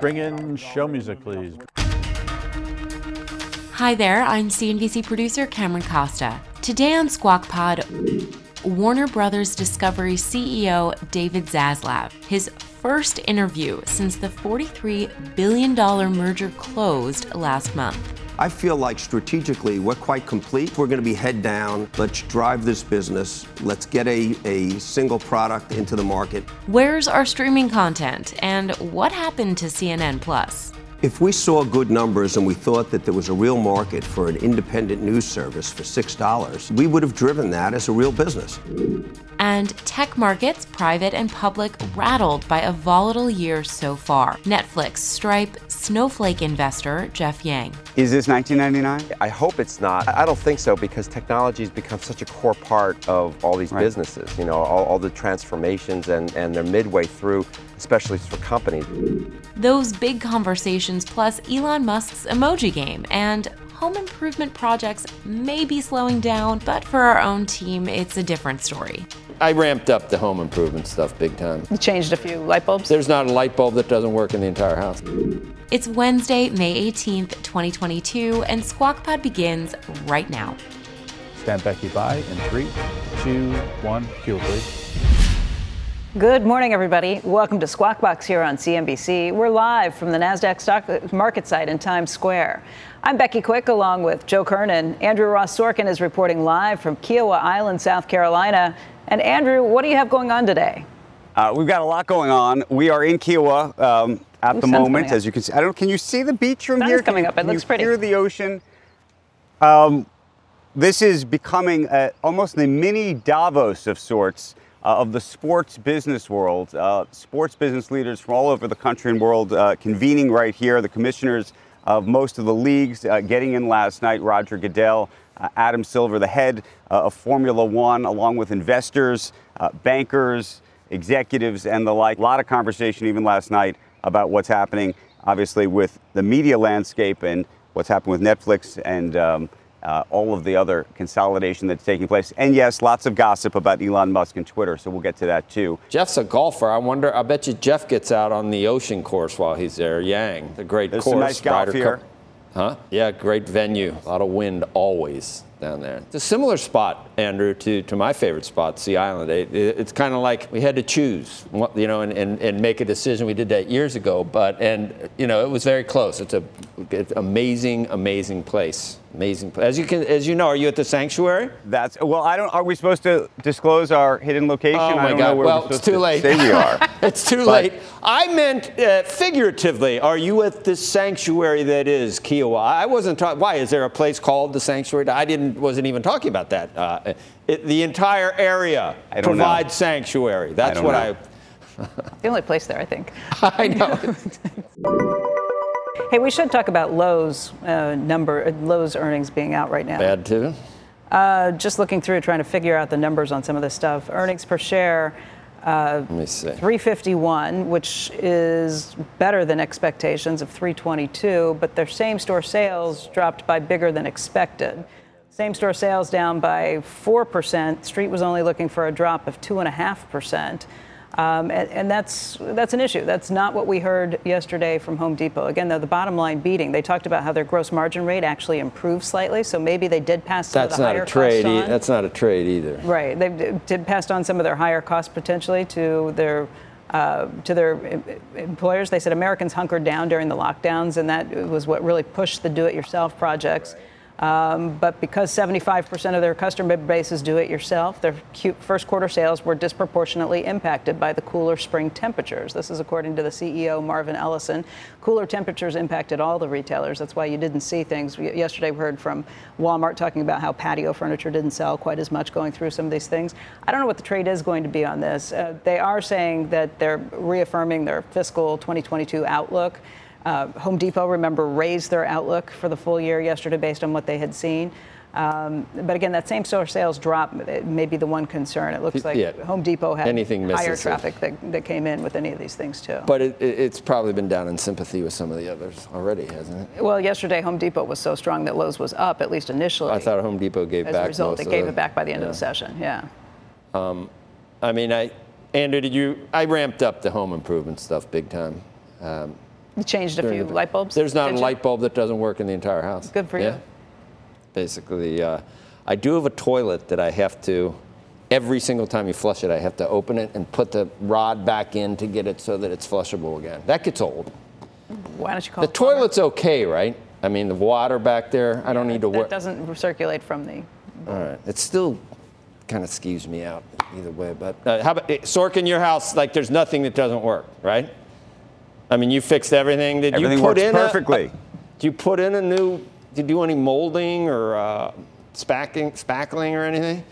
Bring in show music, please. Hi there, I'm CNBC producer Cameron Costa. Today on Squawk Pod, Warner Brothers Discovery CEO David Zaslav, his first interview since the $43 billion merger closed last month. I feel like strategically we're quite complete. We're going to be head down. Let's drive this business. Let's get a, a single product into the market. Where's our streaming content? And what happened to CNN Plus? If we saw good numbers and we thought that there was a real market for an independent news service for $6, we would have driven that as a real business. And tech markets, private and public, rattled by a volatile year so far. Netflix, Stripe, Snowflake investor Geoff Yang. Is this 1999? I hope it's not. I don't think so because technology has become such a core part of all these right. businesses. You know, all, all the transformations and, and they're midway through, especially for companies. Those big conversations, plus Elon Musk's emoji game, and home improvement projects may be slowing down, but for our own team, it's a different story. I ramped up the home improvement stuff big time. You changed a few light bulbs? There's not a light bulb that doesn't work in the entire house. It's Wednesday, May 18th, 2022, and Squawk Pod begins right now. Stand Becky by in three, two, one, cue please. Good morning, everybody. Welcome to Squawk Box here on CNBC. We're live from the NASDAQ stock uh, market site in Times Square. I'm Becky Quick along with Joe Kernan. Andrew Ross Sorkin is reporting live from Kiawah Island, South Carolina. And Andrew, what do you have going on today? Uh, we've got a lot going on. We are in Kiawah um, at Ooh, the moment, as you can see. I don't. Can you see the beach from sun's here? coming up. It can looks you pretty. Hear the ocean. Um, this is becoming a, almost the mini Davos of sorts uh, of the sports business world. Uh, sports business leaders from all over the country and world uh, convening right here. The commissioners of most of the leagues uh, getting in last night. Roger Goodell, uh, Adam Silver, the head uh, of Formula One, along with investors, bankers, executives, and the like. A lot of conversation even last night about what's happening, obviously, with the media landscape and what's happened with Netflix and um, uh, all of the other consolidation that's taking place. And yes, lots of gossip about Elon Musk and Twitter, so we'll get to that too. Geoff's a golfer. I wonder, I bet you Geoff gets out on the ocean course while he's there. Yang, the great There's course. Some nice golf here. huh? Yeah, great venue. A lot of wind always down there. It's a similar spot, Andrew, to, to my favorite spot, Sea Island. It, it, it's kind of like we had to choose, you know, and, and, and make a decision. We did that years ago, but, and, you know, it was very close. It's a it's amazing, amazing place. Amazing. As you can, as you know, are you at the sanctuary? That's well. I don't. Are we supposed to disclose our hidden location? Oh my I don't God! Know where well, we're it's too to late. Say we are. it's too but, late. I meant uh, figuratively. Are you at the sanctuary that is Kiawah? I wasn't talking. Why is there a place called the sanctuary? I didn't. Wasn't even talking about that. Uh, it, the entire area provides know. sanctuary. That's I what know. I. the only place there, I think. I know. Hey, we should talk about Lowe's uh, number, uh, Lowe's earnings being out right now. Bad too. Uh, just looking through, trying to figure out the numbers on some of this stuff. Earnings per share. Uh, Let me see. 351, which is better than expectations of 322, but their same-store sales dropped by bigger than expected. Same-store sales down by 4%. Street was only looking for a drop of 2.5%. Um, and, and, that's that's an issue. That's not what we heard yesterday from Home Depot. Again, though, the bottom line beating. They talked about how their gross margin rate actually improved slightly, so maybe they did pass some that's of the not higher a trade. costs on. That's not a trade either. Right. They did passed on some of their higher costs potentially to their. Uh, to their employers, they said Americans hunkered down during the lockdowns, and that was what really pushed the do-it-yourself projects. Um, but because 75% of their customer base is do it yourself, their first quarter sales were disproportionately impacted by the cooler spring temperatures. This is according to the CEO, Marvin Ellison. Cooler temperatures impacted all the retailers. That's why you didn't see things. Yesterday, we heard from Walmart talking about how patio furniture didn't sell quite as much going through some of these things. I don't know what the trade is going to be on this. Uh, they are saying that they're reaffirming their fiscal 2022 outlook. Uh, Home Depot, remember, raised their outlook for the full year yesterday based on what they had seen. Um, but again, that same store sales drop may be the one concern. It looks like yeah. Home Depot had Anything higher traffic that, that, came in with any of these things too. But it, it's probably been down in sympathy with some of the others already, hasn't it? Well, yesterday Home Depot was so strong that Lowe's was up at least initially. I thought Home Depot gave As back. As a result, they gave the, it back by the end yeah. of the session. Yeah. Um, I mean, I, Andrew, did you? I ramped up the home improvement stuff big time. Um, you changed a few light bulbs? There's not a light bulb that doesn't work in the entire house. Good for yeah. you. Basically, uh, I do have a toilet that I have to, every single time you flush it, I have to open it and put the rod back in to get it so that it's flushable again. That gets old. Why don't you call the toilet's okay, right? I mean, the water back there, I don't need to work. It doesn't circulate from the. All right. It still kind of skews me out either way. But uh, how about Sorkin, your house? Like, there's nothing that doesn't work, right? I mean, you fixed everything. Did everything you put works in perfectly? A, a, did you put in a new? Did you do any molding or uh, spacking, spackling or anything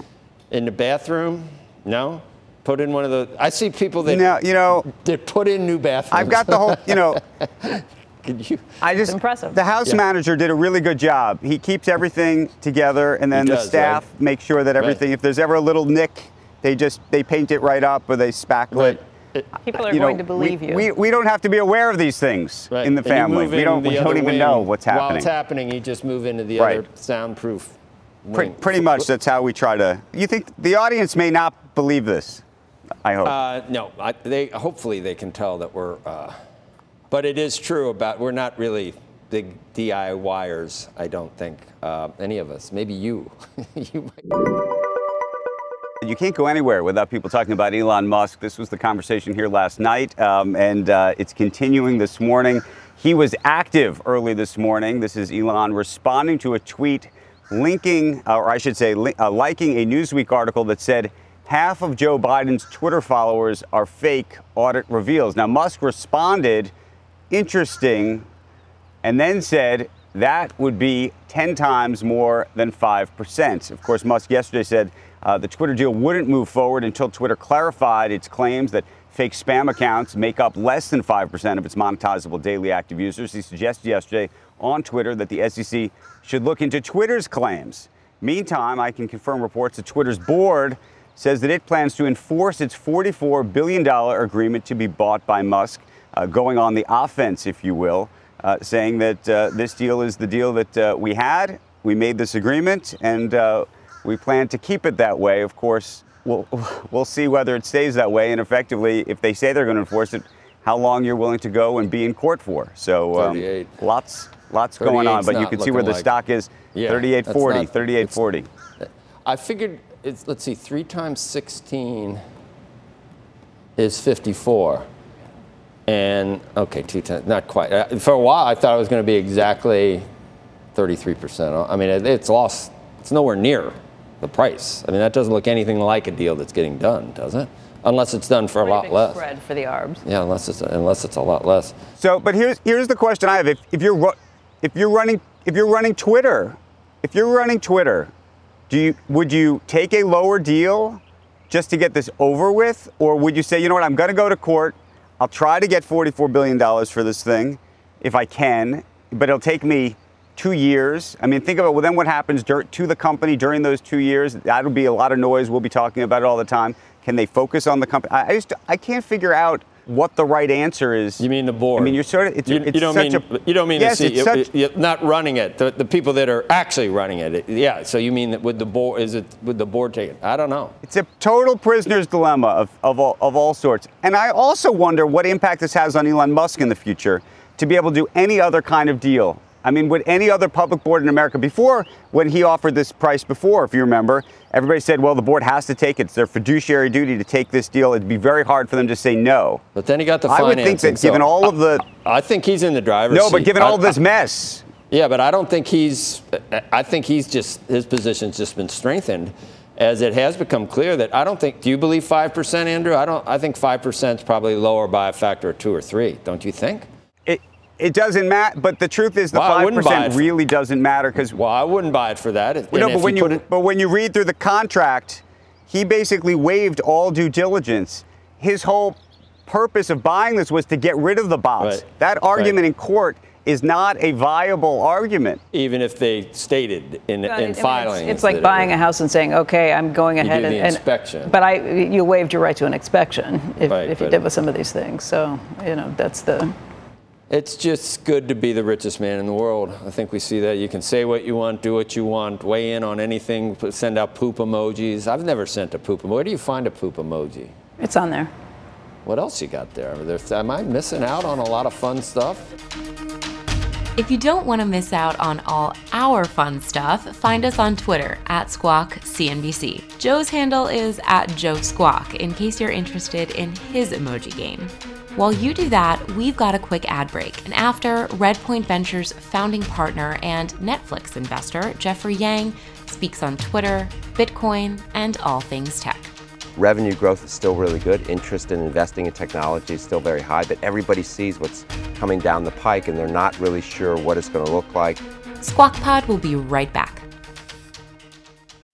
in the bathroom? No. Put in one of the. I see people that. Now, you know. That put in new bathrooms. I've got the whole. You know. Could you? I just it's impressive. The house yeah. manager did a really good job. He keeps everything together, and then does, the staff right? make sure that everything. Right. If there's ever a little nick, they just they paint it right up or they spackle right. it. People are you going know, to believe we, you. We, we don't have to be aware of these things right. in the family. We don't, we don't even know what's happening. While it's happening, you just move into the right. other soundproof Pretty, pretty, much that's how we try to. You think the audience may not believe this? I hope. Uh, no, I, they hopefully they can tell that we're. Uh, but it is true about we're not really big DIYers. I don't think uh, any of us. Maybe you. you you can't go anywhere without people talking about Elon Musk. This was the conversation here last night, um, and uh, it's continuing this morning. He was active early this morning. This is Elon responding to a tweet linking, or I should say, li- uh, liking a Newsweek article that said half of Joe Biden's Twitter followers are fake, audit reveals. Now, Musk responded, interesting, and then said that would be 10 times more than 5%. Of course, Musk yesterday said uh, the Twitter deal wouldn't move forward until Twitter clarified its claims that fake spam accounts make up less than 5% of its monetizable daily active users. He suggested yesterday on Twitter that the SEC should look into Twitter's claims. Meantime, I can confirm reports that Twitter's board says that it plans to enforce its $44 billion agreement to be bought by Musk, uh, going on the offense, if you will, uh, saying that uh, this deal is the deal that uh, we had. We made this agreement, and uh, we plan to keep it that way. Of course, we'll, we'll see whether it stays that way. And effectively, if they say they're going to enforce it, how long you're willing to go and be in court for. So um, lots, lots going on. But you can see where the like, stock is yeah, 3840, 3840. I figured, it's, let's see, 3 times 16 is 54. And, okay, two times, not quite. Uh, for a while, I thought it was going to be exactly 33%. I mean, it's lost, it's nowhere near the price. I mean, that doesn't look anything like a deal that's getting done, does it? Unless it's done for Pretty a lot less. Spread for the arbs. Yeah, unless it's unless it's a lot less. So, but here's here's the question I have: if, if you're if you're running if you're running Twitter, if you're running Twitter, do you would you take a lower deal just to get this over with, or would you say, you know what, I'm going to go to court, I'll try to get 44 billion dollars for this thing, if I can, but it'll take me two years. I mean, think about well, then what happens to the company during those two years? That'll be a lot of noise. We'll be talking about it all the time. Can they focus on the company? I, just I can't figure out what the right answer is. You mean the board? I mean, you're sort of. It's, you, it's you don't mean a, you don't mean yes, the CEO, such, not running it. The, the, people that are actually running it. Yeah. So you mean that with the board? Is it with the board taking? I don't know. It's a total prisoner's dilemma of of all, of all sorts. And I also wonder what impact this has on Elon Musk in the future to be able to do any other kind of deal. I mean, would any other public board in America before, when he offered this price before, if you remember, everybody said, well, the board has to take it. It's their fiduciary duty to take this deal. It'd be very hard for them to say no. But then he got the I would think that so given all of the. I think he's in the driver's No, seat. No, but given I, all of this mess, Yeah, but I don't think he's. I think he's just his position's just been strengthened, as it has become clear that I don't think. Do you believe five percent, Andrew? I don't. I think five percent is probably lower by a factor of two or three. Don't you think? It it doesn't matter. But the truth is, the Well, five wouldn't buy percent it. really doesn't matter because Well, I wouldn't buy it for that. And no, but when you, put it- but when you read through the contract, he basically waived all due diligence. His whole purpose of buying this was to get rid of the bots. Right. That argument Right. in court is not a viable argument. even if they stated in, I in it's- filing, It's, like buying a house and saying, okay, I'm going ahead do and, the and- inspection. But I, you waived your right to an inspection if, Right, if you did with some of these things. So you know that's the. It's just good to be the richest man in the world. I think we see that. You can say what you want, do what you want, weigh in on anything, send out poop emojis. I've never sent a poop emoji. Where do you find a poop emoji? It's on there. What else you got there? Are there? Am I missing out on a lot of fun stuff? If you don't want to miss out on all our fun stuff, find us on Twitter at Squawk CNBC. Joe's handle is at Joe Squawk in case you're interested in his emoji game. While you do that, we've got a quick ad break. And after, Redpoint Ventures founding partner and Netflix investor Geoffrey Yang speaks on Twitter, Bitcoin, and all things tech. Revenue growth is still really good. Interest in investing in technology is still very high, but everybody sees what's coming down the pike and they're not really sure what it's going to look like. Squawk Pod will be right back.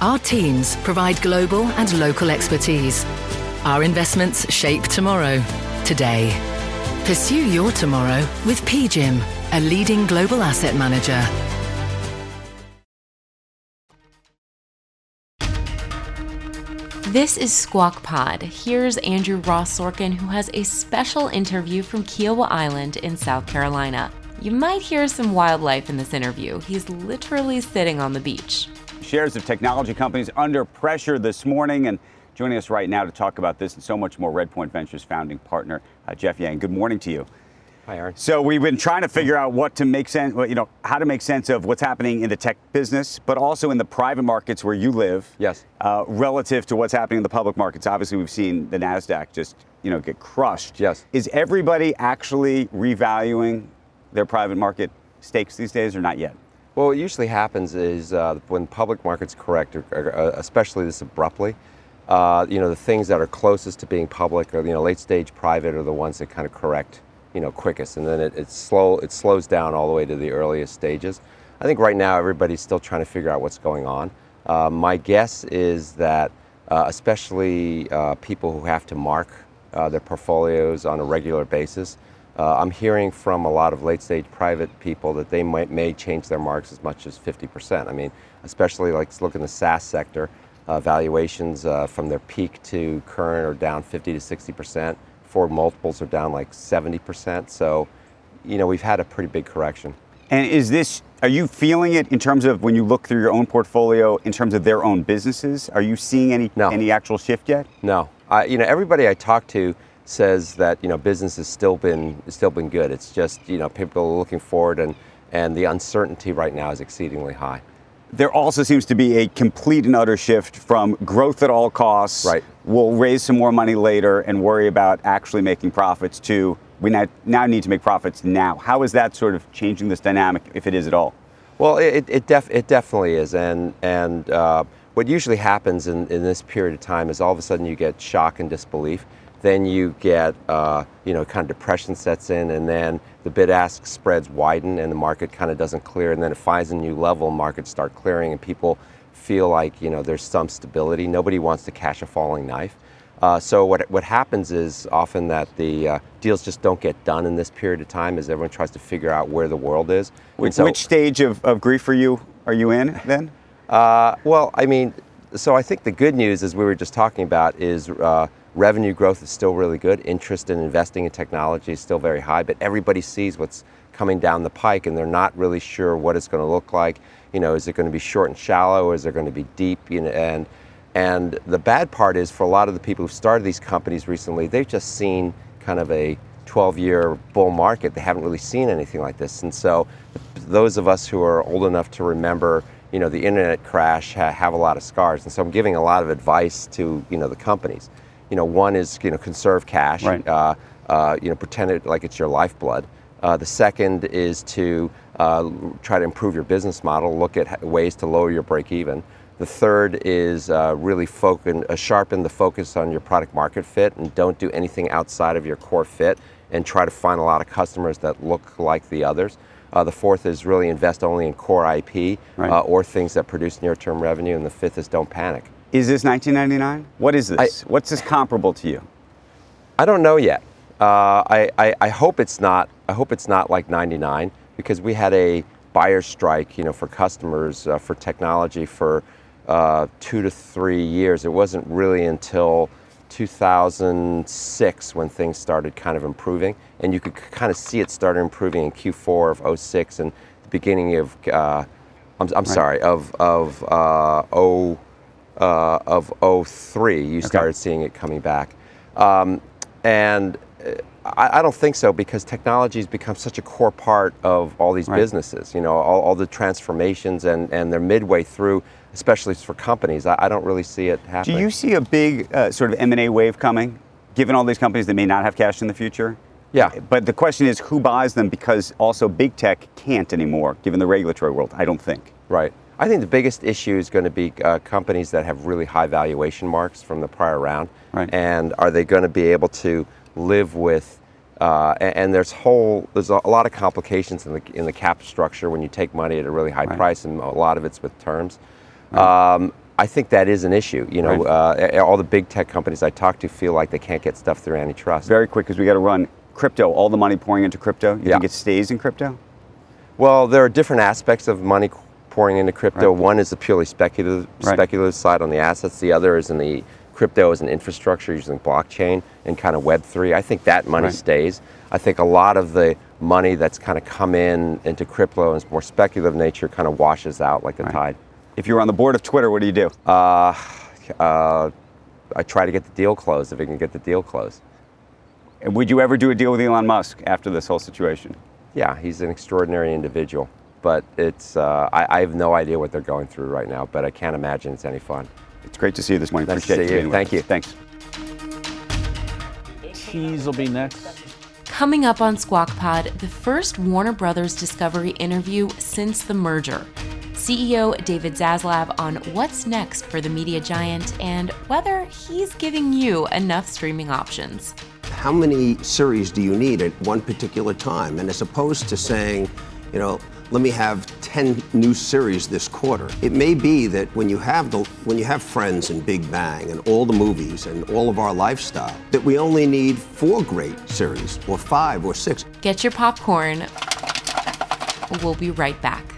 our teams provide global and local expertise. Our investments shape tomorrow, today. Pursue your tomorrow with PGIM, a leading global asset manager. This is Squawk Pod. Here's Andrew Ross Sorkin, who has a special interview from Kiawah Island in South Carolina. You might hear some wildlife in this interview. He's literally sitting on the beach. Shares of technology companies under pressure this morning. And joining us right now to talk about this and so much more, Redpoint Ventures founding partner uh, Geoff Yang. Good morning to you. Hi, Aaron. So we've been trying to figure out what to make sense, you know, how to make sense of what's happening in the tech business, but also in the private markets where you live. Yes. Uh, relative to what's happening in the public markets. Obviously, we've seen the Nasdaq just, you know, get crushed. Yes. Is everybody actually revaluing their private market stakes these days, or not yet? Well, what usually happens is uh, when public markets correct, or- or, uh, especially this abruptly, uh, you know, the things that are closest to being public or, you know, late stage private are the ones that kind of correct, you know, quickest. And then it, it's slow, it slows down all the way to the earliest stages. I think right now everybody's still trying to figure out what's going on. Uh, my guess is that, uh, especially uh, people who have to mark their portfolios on a regular basis, uh, I'm hearing from a lot of late stage private people that they might may change their marks as much as 50%. I mean, especially like look in the SaaS sector, uh, valuations uh, from their peak to current are down 50 to 60%. Forward multiples are down like 70%. So, you know, we've had a pretty big correction. And is this, are you feeling it in terms of when you look through your own portfolio, in terms of their own businesses? Are you seeing any, No. any actual shift yet? No, I, you know everybody I talk to says that you know business has still been still been good. It's just you know people are looking forward and and the uncertainty right now is exceedingly high. There also seems to be a complete and utter shift from growth at all costs. Right. We'll raise some more money later and worry about actually making profits to we now, now need to make profits now. How is that sort of changing this dynamic, if it is at all? Well, it, it, def, it definitely is. And, and uh, what usually happens in, in this period of time is all of a sudden you get shock and disbelief. Then you get, uh, you know, kind of depression sets in, and then the bid ask spreads widen, and the market kind of doesn't clear. And then it finds a new level, markets start clearing, and people feel like, you know, there's some stability. Nobody wants to cash a falling knife. Uh, so what what happens is often that the uh, deals just don't get done in this period of time as everyone tries to figure out where the world is. Which, so- which stage of, of grief are you are you in then? uh, well, I mean, so I think the good news, as we were just talking about, is uh, revenue growth is still really good. Interest in investing in technology is still very high, but everybody sees what's coming down the pike, and they're not really sure what it's going to look like. You know, is it going to be short and shallow, or is it going to be deep? You know, and and the bad part is for a lot of the people who started these companies recently, they've just seen kind of a 12-year bull market. They haven't really seen anything like this, and so those of us who are old enough to remember, you know, the internet crash ha- have a lot of scars. And so I'm giving a lot of advice to, you know, the companies. You know, one is, you know, conserve cash. Right. Uh, uh, you know, pretend it like it's your lifeblood. Uh, the second is to uh, try to improve your business model, look at ways to lower your break even. The third is uh, really focus, uh, sharpen the focus on your product market fit and don't do anything outside of your core fit and try to find a lot of customers that look like the others. Uh, the fourth is really invest only in core IP Right. uh, or things that produce near term revenue. And the fifth is don't panic. Is this 1999? What is this? What's this comparable to you? I don't know yet. Uh, I, I, I hope it's not. I hope it's not like '99 because we had a buyer strike, you know, for customers uh, for technology for uh, two to three years. It wasn't really until 2006 when things started kind of improving, and you could kind of see it started improving in Q4 of 06 and the beginning of. Uh, I'm, I'm sorry of of uh, oh uh, of 03, you started seeing it coming back. Um, and uh, I, I don't think so because technology has become such a core part of all these Right. businesses. You know, all, all the transformations and, and they're midway through, especially for companies. I, I don't really see it happening. Do you see a big uh, sort of M&A wave coming, given all these companies that may not have cash in the future? Yeah. But the question is, who buys them? Because also big tech can't anymore, given the regulatory world. I don't think. Right. I think the biggest issue is going to be uh, companies that have really high valuation marks from the prior round, Right. and are they going to be able to live with? Uh, and, and there's whole there's a, lot of complications in the in the cap structure when you take money at a really high Right. price, and a lot of it's with terms. Um, I think that is an issue. You know, uh, all the big tech companies I talk to feel like they can't get stuff through antitrust. Very quick, because we got to run. Crypto, all the money pouring into crypto. You Yeah. think it stays in crypto? Well, there are different aspects of money pouring into crypto. Right. One is the purely speculative, Right. speculative side on the assets. The other is in the crypto as an infrastructure using blockchain and kind of Web3. I think that money Right. stays. I think a lot of the money that's kind of come in into crypto and is more speculative nature kind of washes out like the Right. tide. If you're on the board of Twitter, what do you do? Uh, uh, I try to get the deal closed if I can get the deal closed. And Would you ever do a deal with Elon Musk after this whole situation? Yeah, he's an extraordinary individual, but it's uh, I, I have no idea what they're going through right now. But I can't imagine it's any fun. It's great to see you this morning. Nice to Appreciate see you. being with Thank you. Thanks. Tease will be next. Coming up on Squawk Pod, the first Warner Brothers Discovery interview since the merger. CEO David Zaslav on what's next for the media giant and whether he's giving you enough streaming options. How many series do you need at one particular time? And as opposed to saying, you know, let me have 10 new series this quarter. It may be that when you have the when you have Friends and Big Bang and all the movies and all of our lifestyle, that we only need four great series or five or six. Get your popcorn. We'll be right back.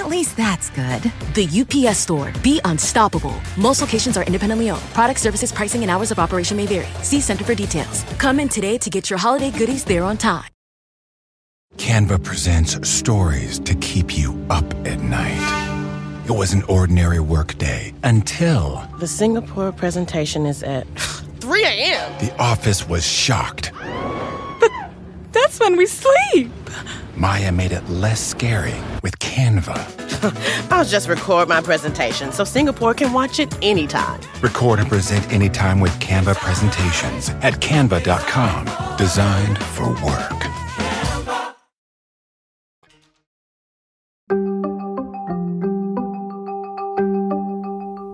At least that's good. The UPS store. Be unstoppable. Most locations are independently owned. Product services, pricing, and hours of operation may vary. See Center for details. Come in today to get your holiday goodies there on time. Canva presents stories to keep you up at night. It was an ordinary workday until The Singapore presentation is at 3 a.m. the office was shocked. That's when we sleep. Maya made it less scary with Canva. I'll just record my presentation so Singapore can watch it anytime. Record and present anytime with Canva presentations at canva.com. Designed for work.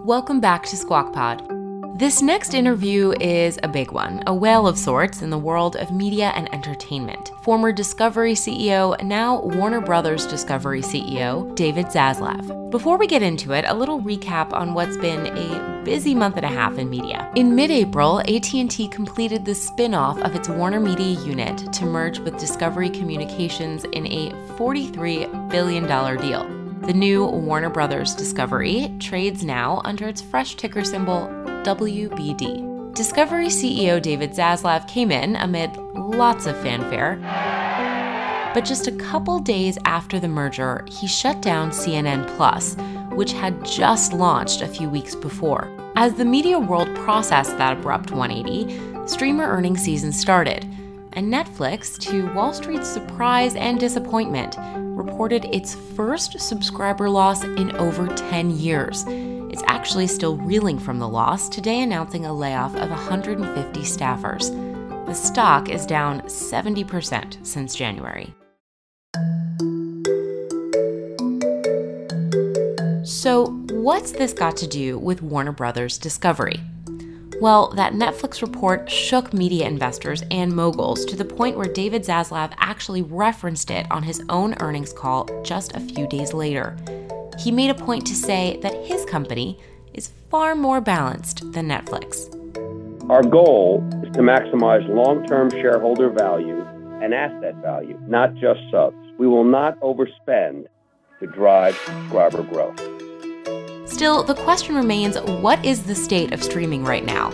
Welcome back to Squawk Pod. This next interview is a big one, a whale of sorts in the world of media and entertainment. Former Discovery CEO, now Warner Brothers Discovery CEO, David Zaslav. Before we get into it, a little recap on what's been a busy month and a half in media. In mid-April, AT&T completed the spin-off of its Warner Media unit to merge with Discovery Communications in a $43 billion deal. The new Warner Brothers Discovery trades now under its fresh ticker symbol WBD. Discovery CEO David Zaslav came in amid lots of fanfare. But just a couple days after the merger, he shut down CNN Plus, which had just launched a few weeks before. As the media world processed that abrupt 180, streamer earnings season started, and Netflix, to Wall Street's surprise and disappointment, reported its first subscriber loss in over 10 years is actually still reeling from the loss, today announcing a layoff of 150 staffers. The stock is down 70% since January. So, what's this got to do with Warner Brothers Discovery? Well, that Netflix report shook media investors and moguls to the point where David Zaslav actually referenced it on his own earnings call just a few days later he made a point to say that his company is far more balanced than Netflix. Our goal is to maximize long term shareholder value and asset value, not just subs. We will not overspend to drive subscriber growth. Still, the question remains what is the state of streaming right now?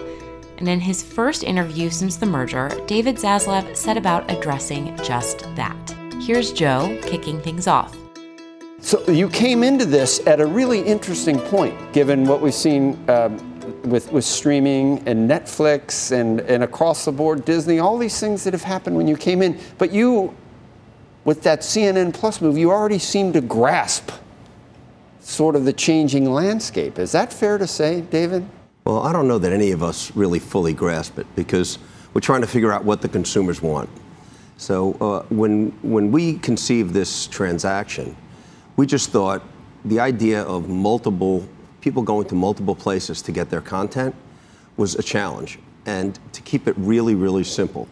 And in his first interview since the merger, David Zaslav set about addressing just that. Here's Joe kicking things off. So you came into this at a really interesting point, given what we've seen um, with, with streaming and Netflix and, and across the board, Disney, all these things that have happened when you came in. But you, with that CNN Plus move, you already seemed to grasp sort of the changing landscape. Is that fair to say, David? Well, I don't know that any of us really fully grasp it because we're trying to figure out what the consumers want. So uh, when, when we conceived this transaction, we just thought the idea of multiple people going to multiple places to get their content was a challenge. And to keep it really, really simple,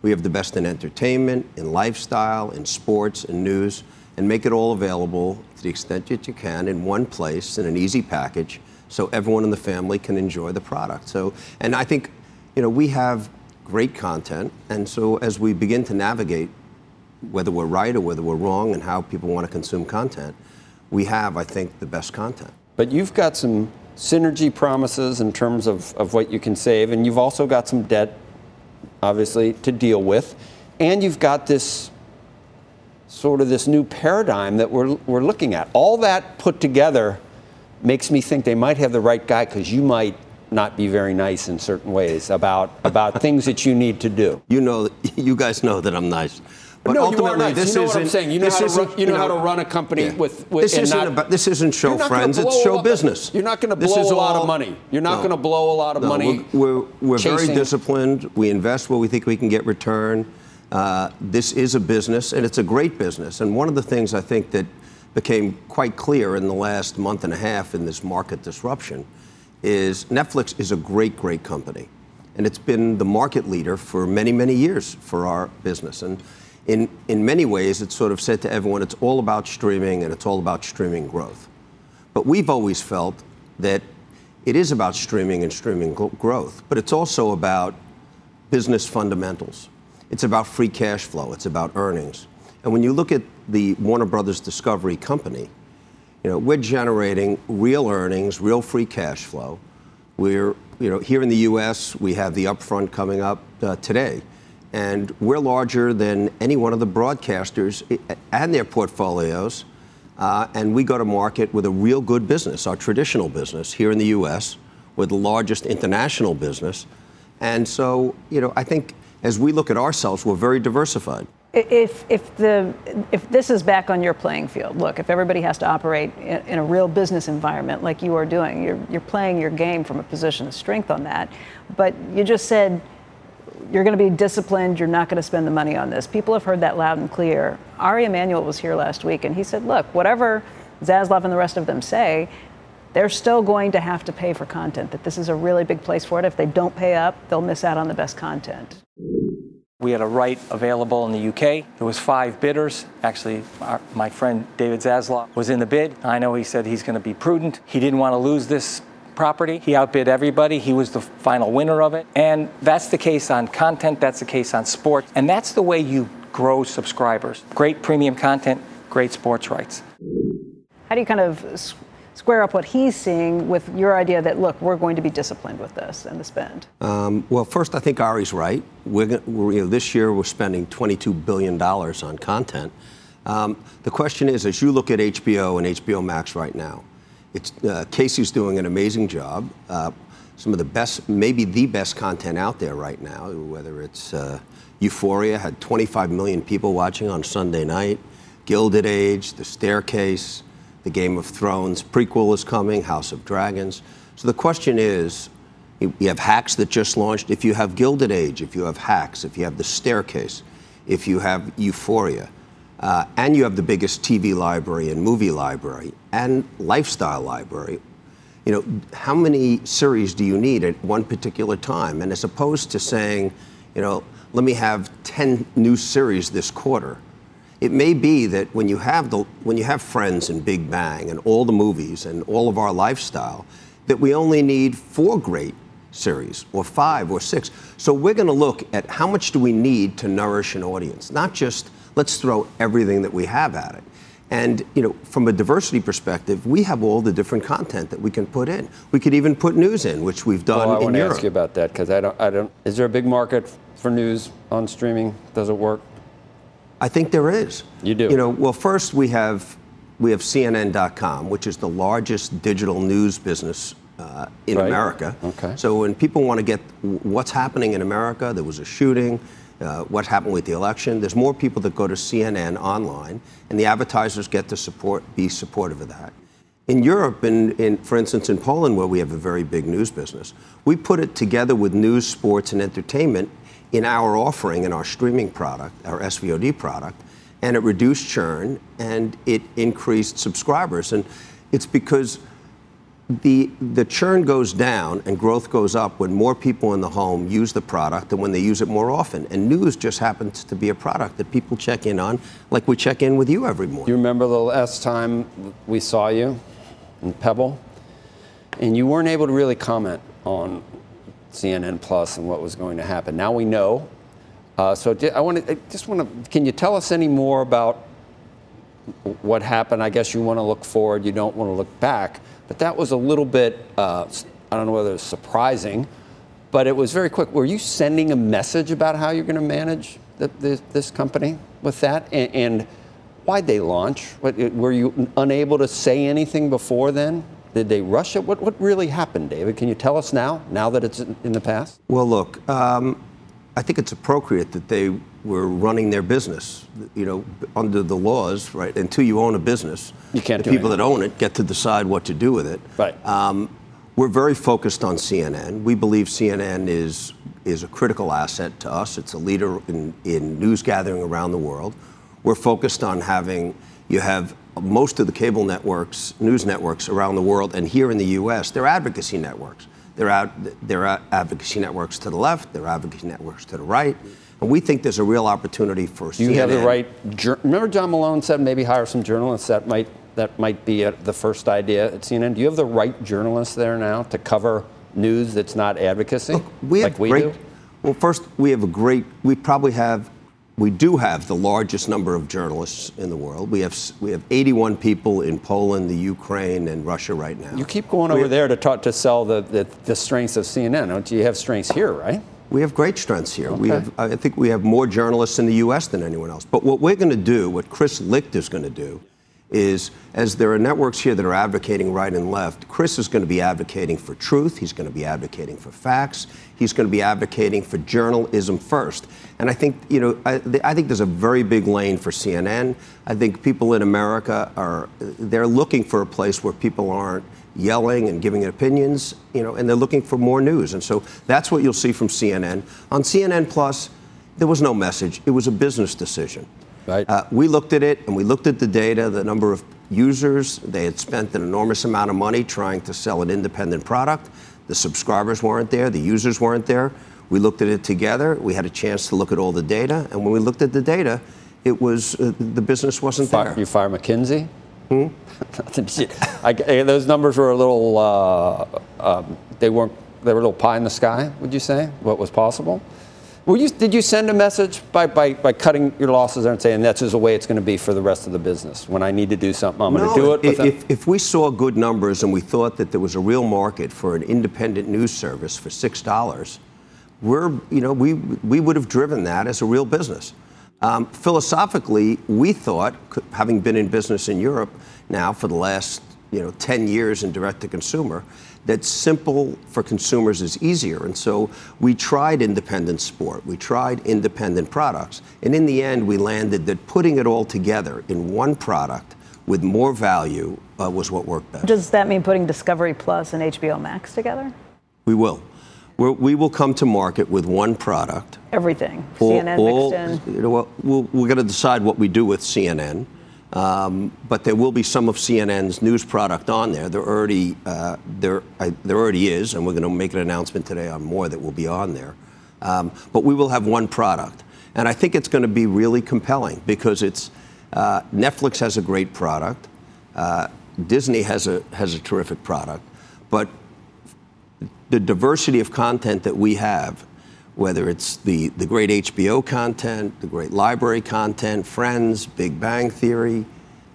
we have the best in entertainment, in lifestyle, in sports, in news, and make it all available to the extent that you can in one place in an easy package so everyone in the family can enjoy the product. So, and I think, you know, we have great content, and so as we begin to navigate whether we're right or whether we're wrong and how people want to consume content, we have, I think, the best content. But you've got some synergy promises in terms of, of what you can save, and you've also got some debt, obviously, to deal with. And you've got this sort of this new paradigm that we're, we're looking at. All that put together makes me think they might have the right guy because you might not be very nice in certain ways about, about things that you need to do. You know, you guys know that I'm nice. But no, ultimately, nice. this you know what I'm saying. You know, how to, run, you know, how to run a company yeah. with, with. This isn't not, about, This isn't show friends. It's show business. You're not going to blow a lot of money. You're not no, going to blow a lot of no, money. We're, we're, we're very disciplined. We invest where we think we can get return. Uh, this is a business, and it's a great business. And one of the things I think that became quite clear in the last month and a half in this market disruption is Netflix is a great, great company. And it's been the market leader for many, many years for our business. And in, in many ways, it's sort of said to everyone it's all about streaming and it's all about streaming growth. But we've always felt that it is about streaming and streaming growth, but it's also about business fundamentals. It's about free cash flow, it's about earnings. And when you look at the Warner Brothers Discovery Company, you know, we're generating real earnings, real free cash flow. We're, you know, here in the U.S., we have the upfront coming up uh, today and we're larger than any one of the broadcasters and their portfolios. Uh, and we go to market with a real good business, our traditional business here in the U.S. We're the largest international business. And so, you know, I think as we look at ourselves, we're very diversified. If, if, the, if this is back on your playing field, look, if everybody has to operate in, in, a real business environment like you are doing, you're, you're playing your game from a position of strength on that. But you just said you're going to be disciplined. You're not going to spend the money on this. People have heard that loud and clear. Ari Emanuel was here last week, and he said, look, whatever Zaslav and the rest of them say, they're still going to have to pay for content, that this is a really big place for it. If they don't pay up, they'll miss out on the best content. We had a right available in the UK. There was five bidders. Actually, our, my friend David Zaslav was in the bid. I know he said he's going to be prudent. He didn't want to lose this property. He outbid everybody. He was the final winner of it. And that's the case on content. That's the case on sports. And that's the way you grow subscribers. Great premium content, great sports rights. How do you kind of square up what he's seeing with your idea that look, we're going to be disciplined with this and the spend? Um, well, first, I think Ari's right. We're, we're, you know, this year we're spending 22 billion dollars on content. Um, the question is, as you look at HBO and HBO Max right now, it's uh, Casey's doing an amazing job. Uh, some of the best, maybe the best content out there right now. Whether it's uh, Euphoria had 25 million people watching on Sunday night, Gilded Age, The Staircase. The Game of Thrones prequel is coming, House of Dragons. So the question is you have Hacks that just launched. If you have Gilded Age, if you have Hacks, if you have The Staircase, if you have Euphoria, uh, and you have the biggest TV library and movie library and lifestyle library, you know, how many series do you need at one particular time? And as opposed to saying, you know, let me have 10 new series this quarter, it may be that when you have the when you have Friends and Big Bang and all the movies and all of our lifestyle, that we only need four great series or five or six. So we're going to look at how much do we need to nourish an audience, not just let's throw everything that we have at it. And you know, from a diversity perspective, we have all the different content that we can put in. We could even put news in, which we've done well, I want to Europe. ask you about that because I don't, I don't. Is there a big market for news on streaming? Does it work? I think there is. You do. You know, well, first we have we have CNN.com, which is the largest digital news business uh, in Right. America. Okay. So when people want to get what's happening in America, there was a shooting. Uh, what happened with the election? There's more people that go to CNN online, and the advertisers get to support, be supportive of that. In Europe, in, in, for instance, in Poland, where we have a very big news business, we put it together with news, sports, and entertainment in our offering in our streaming product, our SVOD product, and it reduced churn and it increased subscribers. And it's because the, the churn goes down and growth goes up when more people in the home use the product and when they use it more often. And news just happens to be a product that people check in on, like we check in with you every morning. You remember the last time we saw you in Pebble, and you weren't able to really comment on CNN Plus and what was going to happen. Now we know. Uh, so I want to I just want to. Can you tell us any more about what happened? I guess you want to look forward. You don't want to look back. But that was a little bit. Uh, I don't know whether it's surprising, but it was very quick. Were you sending a message about how you're going to manage the, the, this company with that? And, and why'd they launch? What, were you unable to say anything before then? Did they rush it? What, what really happened, David? Can you tell us now, now that it's in, in the past? Well, look, um, I think it's appropriate that they were running their business, you know, under the laws, right? Until you own a business, You can't the people that own it get to decide what to do with it. Right. Um, we're very focused on CNN. We believe CNN is is a critical asset to us. It's a leader in, in news gathering around the world. We're focused on having you have most of the cable networks, news networks around the world, and here in the U.S., they're advocacy networks. They're out, they're advocacy networks to the left. They're advocacy networks to the right. And we think there's a real opportunity for you CNN. have the right? Remember, John Malone said maybe hire some journalists. That might that might be uh the first idea at CNN. Do you have the right journalists there now to cover news that's not advocacy, we have like we great, do? Well, first, we have a great, we probably have, we do have the largest number of journalists in the world. We have, we have 81 people in Poland, the Ukraine, and Russia right now. You keep going over there to talk to sell the, the, the strengths of CNN. Don't you have strengths here, right? We have great strengths here. We have, I think we have more journalists in the U.S. than anyone else. But what we're going to do, what Chris Licht is going to do, is as there are networks here that are advocating right and left, Chris is going to be advocating for truth. He's going to be advocating for facts. He's going to be advocating for journalism first. And I think, you know, I, I think there's a very big lane for CNN. I think people in America are, they're looking for a place where people aren't yelling and giving opinions, you know, and they're looking for more news. And so that's what you'll see from CNN. On CNN Plus, there was no message. It was a business decision. Right. Uh, we looked at it and we looked at the data, the number of users. They had spent an enormous amount of money trying to sell an independent product. The subscribers weren't there, the users weren't there. We looked at it together. We had a chance to look at all the data. And when we looked at the data, it was uh, the business wasn't Fire, there. you fire McKinsey? Hmm? I, I- those numbers were a little, uh, um, they weren't, they were a little pie in the sky, would you say, what was possible? Were you, did you send a message by, by, by cutting your losses and saying that's just the way it's going to be for the rest of the business? When I need to do something, I'm going to do it. if, if, if we saw good numbers and we thought that there was a real market for an independent news service for six dollars, we're you know we we would have driven that as a real business. Um, philosophically, we thought, having been in business in Europe now for the last you know 10 years in direct to consumer, that simple for consumers is easier. And so we tried independent sport, we tried independent products, and in the end, we landed that putting it all together in one product with more value uh, was what worked best. Does that mean putting Discovery Plus and HBO Max together? We will. We're, we will come to market with one product. Everything. All- CNN all- mixed in. You know, we'll, we're going to decide what we do with CNN, um, but there will be some of CNN's news product on there. There already, uh, there, I, there already is, and we're going to make an announcement today on more that will be on there. Um, but we will have one product, and I think it's going to be really compelling because it's uh, Netflix has a great product, uh, Disney has a has a terrific product, but the diversity of content that we have, whether it's the, the great HBO content, the great library content, Friends, Big Bang Theory,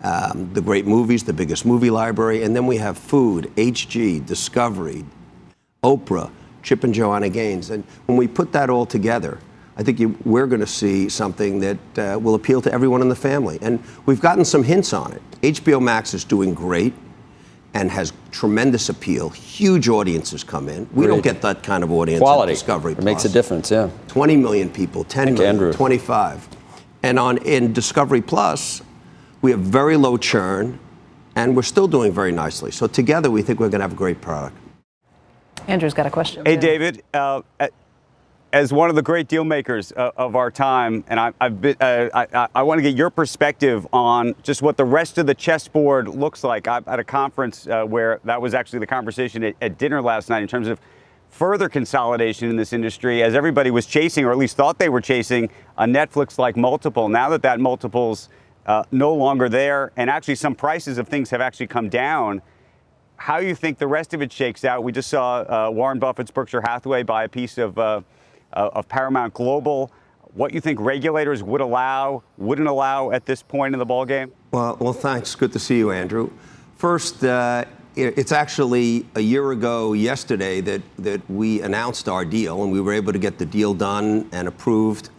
um, the great movies, the biggest movie library, and then we have food, HG, Discovery, Oprah, Chip and Joanna Gaines. And when we put that all together, I think you, we're going to see something that uh, will appeal to everyone in the family. And we've gotten some hints on it. HBO Max is doing great and has tremendous appeal. Huge audiences come in. We don't get that kind of audience Quality. at Discovery It makes a difference, yeah. 20 million people, 10 Thank million, Andrew. 25. And on in Discovery Plus, we have very low churn, and we're still doing very nicely. So together, we think we're going to have a great product. Andrew's got a question. Hey, David. Uh, as one of the great deal makers uh, of our time, and I, I've been, uh, I, I, want to get your perspective on just what the rest of the chessboard looks like. I'm at a conference uh, where that was actually the conversation at, at dinner last night in terms of further consolidation in this industry as everybody was chasing, or at least thought they were chasing, a Netflix like multiple. Now that that multiple's uh, no longer there, and actually some prices of things have actually come down how you think the rest of it shakes out. We just saw uh, Warren Buffett's Berkshire Hathaway buy a piece of, uh, of Paramount Global. What you think regulators would allow, wouldn't allow at this point in the ballgame? Well, well, thanks. Good to see you, Andrew. First, uh, it's actually a year ago yesterday that, that we announced our deal, and we were able to get the deal done and approved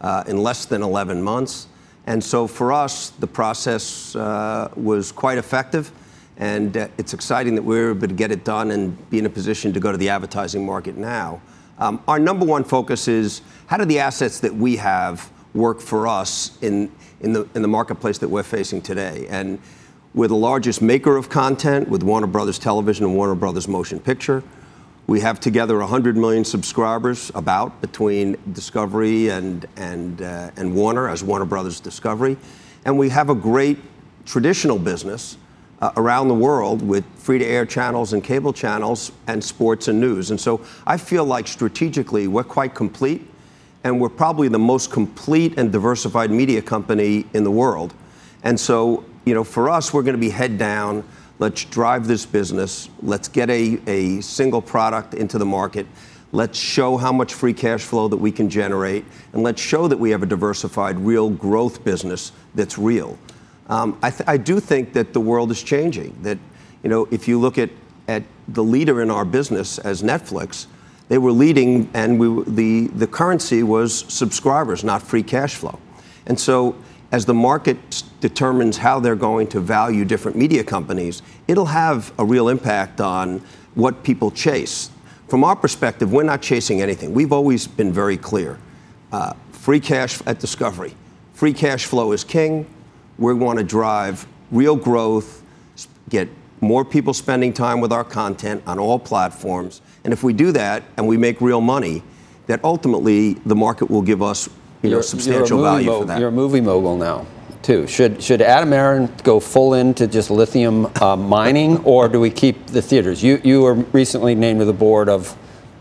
uh, in less than 11 months. And so for us, the process uh, was quite effective, and uh, it's exciting that we were able to get it done and be in a position to go to the advertising market now. Um, our number one focus is how do the assets that we have work for us in, the, marketplace that we're facing today? And we're the largest maker of content with Warner Brothers Television and Warner Brothers Motion Picture. We have together 100 million subscribers, about between Discovery uh, and Warner as Warner Brothers Discovery, and we have a great traditional business uh, around the world with free-to-air channels and cable channels and sports and news. And so I feel like strategically we're quite complete, and we're probably the most complete and diversified media company in the world. And so, you know, for us, we're going to be head down. Let's drive this business. Let's get a, a single product into the market. Let's show how much free cash flow that we can generate. And let's show that we have a diversified, real growth business that's real. Um, I, th- I do think that the world is changing. That, you know, if you look at, at the leader in our business as Netflix, they were leading, and we, the, the currency was subscribers, not free cash flow. And so, as the market determines how they're going to value different media companies, it'll have a real impact on what people chase. From our perspective, we're not chasing anything. We've always been very clear. Uh, free cash at Discovery. Free cash flow is king. We want to drive real growth, get more people spending time with our content on all platforms. And if we do that and we make real money, that ultimately the market will give us you know, You're- substantial you're value mo- for that. You're a movie mogul now, too. Should should Adam Aron go full into just lithium uh, mining, or do we keep the theaters? You you were recently named to the board of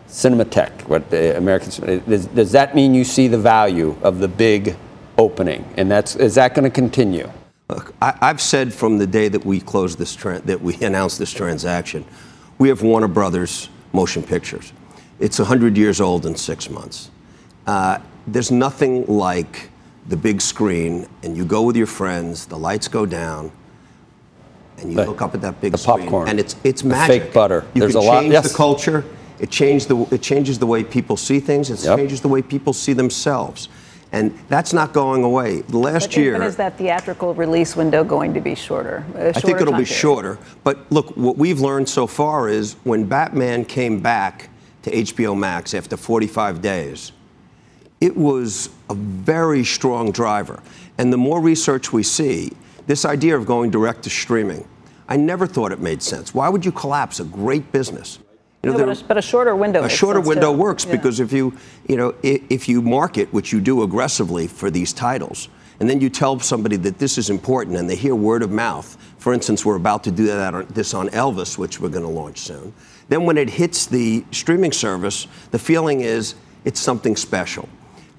Cinematheque, what the American. Does, does that mean you see the value of the big opening, and that's is that going to continue? Look, I, I've said from the day that we closed this tran that we announced this transaction, we have Warner Brothers Motion Pictures. It's 100 years old in six months. Uh, there's nothing like the big screen, and you go with your friends, the lights go down, and you look up at that big The screen, popcorn. and it's it's magic. fake butter. You There's can a lot- change yes. the culture. It changed the it changes the way people see things. It Yep. changes the way people see themselves, and that's not going away. Last But year, is that theatrical release window going to be shorter? I think it'll be period? shorter. But look, what we've learned so far is when Batman came back to HBO Max after 45 days, it was a very strong driver. And the more research we see, this idea of going direct to streaming, I never thought it made sense. Why would you collapse a great business? You No, there- but, a, but a shorter window. a shorter window too. works Yeah. because if you, you know, if, if you market, which you do aggressively for these titles, and then you tell somebody that this is important and they hear word of mouth. For instance, we're about to do that on, this on Elvis, which we're going to launch soon. Then when it hits the streaming service, the feeling is it's something special.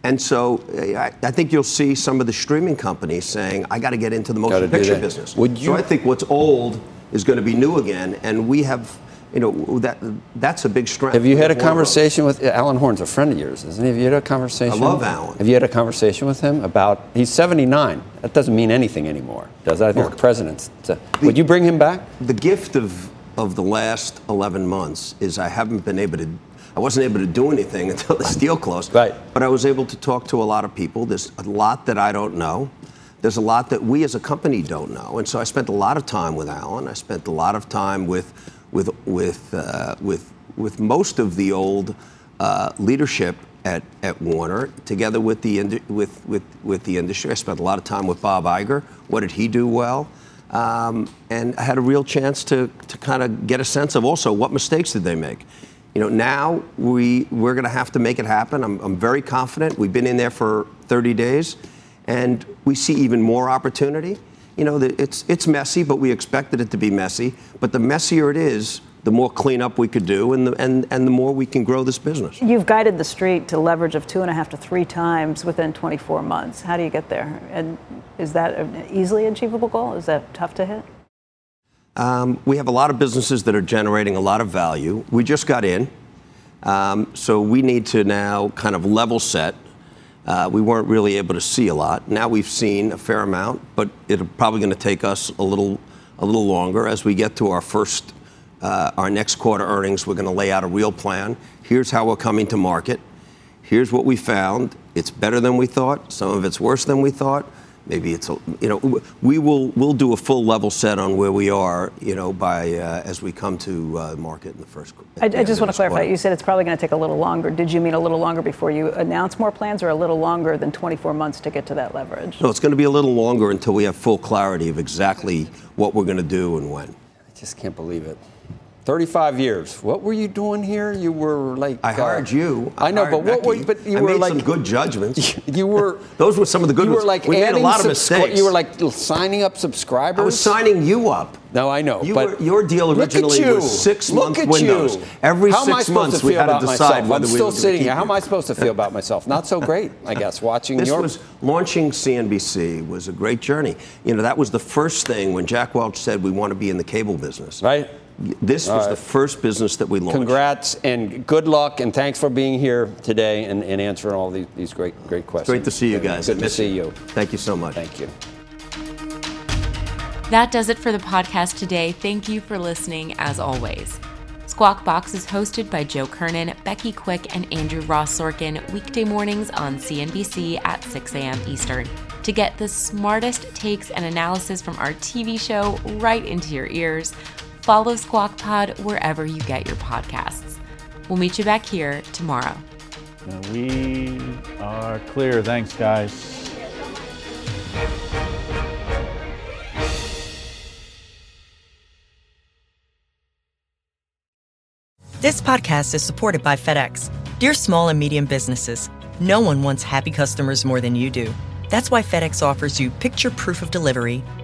And so uh, I, I think you'll see some of the streaming companies saying, I got to get into the motion picture business. Would So I think what's old is going to be new again, and we have, you know, that that's a big strength. Have you had a conversation with Alan Horn's a friend of yours, isn't he? Have you had a conversation? I love Alan. Have you had a conversation with him about? He's 79. That doesn't mean anything anymore, does it? I think the president's. Uh, so- would you bring him back? The gift of of the last 11 months is I haven't been able to. I wasn't able to do anything until this deal closed. Right. But I was able to talk to a lot of people. There's a lot that I don't know. There's a lot that we as a company don't know. And so I spent a lot of time with Alan. I spent a lot of time with with with uh, with with most of the old uh, leadership at, at Warner, together with the ind- with, with with the industry. I spent a lot of time with Bob Iger. What did he do well? Um, and I had a real chance to, to kind of get a sense of also what mistakes did they make. You know, now we, we're going to have to make it happen. I'm, I'm very confident. We've been in there for 30 days, and we see even more opportunity. You know, the- it's, it's messy, but we expected it to be messy. But the messier it is, the more cleanup we could do, and the, and, and the more we can grow this business. You've guided the street to leverage of two and a half to three times within 24 months. How do you get there? And is that an easily achievable goal? Is that tough to hit? Um, we have a lot of businesses that are generating a lot of value. We just got in, um, so we need to now kind of level set. Uh, we weren't really able to see a lot. Now we've seen a fair amount, but it's probably going to take us a little, a little longer as we get to our first, uh, our next quarter earnings. We're going to lay out a real plan. Here's how we're coming to market. Here's what we found. It's better than we thought. Some of it's worse than we thought. Maybe it's, a, you know, we will we'll do a full level set on where we are, you know, by uh, as we come to uh, market in the first. I, the I just want to clarify. quarter. You said it's probably going to take a little longer. Did you mean a little longer before you announce more plans, or a little longer than 24 months to get to that leverage? No, it's going to be a little longer until we have full clarity of exactly what we're going to do and when. I just can't believe it. 35 years. What were you doing here? You were like. I uh, hired you. I know, hired but what were Becky. but you I were made like some good judgments. You were. Those were some of the good you were like we made a lot of subscri- mistakes. You were like signing up subscribers. I was signing you up. No, I know. You but were, your deal originally you. was six Look month at windows. you. Every How I six months we had to decide myself? whether I'm we still were sitting here. How am I supposed to feel about myself? Not so great, I guess. Watching This your was launching CNBC was a great journey. You know, that was the first thing when Jack Welch said we want to be in the cable business. Right. This All was right. the first business that we launched. Congrats and good luck, and thanks for being here today and, and answering all these, these great great questions. Great to see you guys. Good to see you. Thank you so much. Thank you. That does it for the podcast today. Thank you for listening, as always. Squawk Box is hosted by Joe Kernen, Becky Quick, and Andrew Ross Sorkin weekday mornings on CNBC at 6 a.m. Eastern. To get the smartest takes and analysis from our TV show right into your ears, follow Squawk Pod wherever you get your podcasts. We'll meet you back here tomorrow. We are clear. Thanks, guys. This podcast is supported by FedEx. Dear small and medium businesses, No one wants happy customers more than you do. That's why FedEx offers you picture proof of delivery,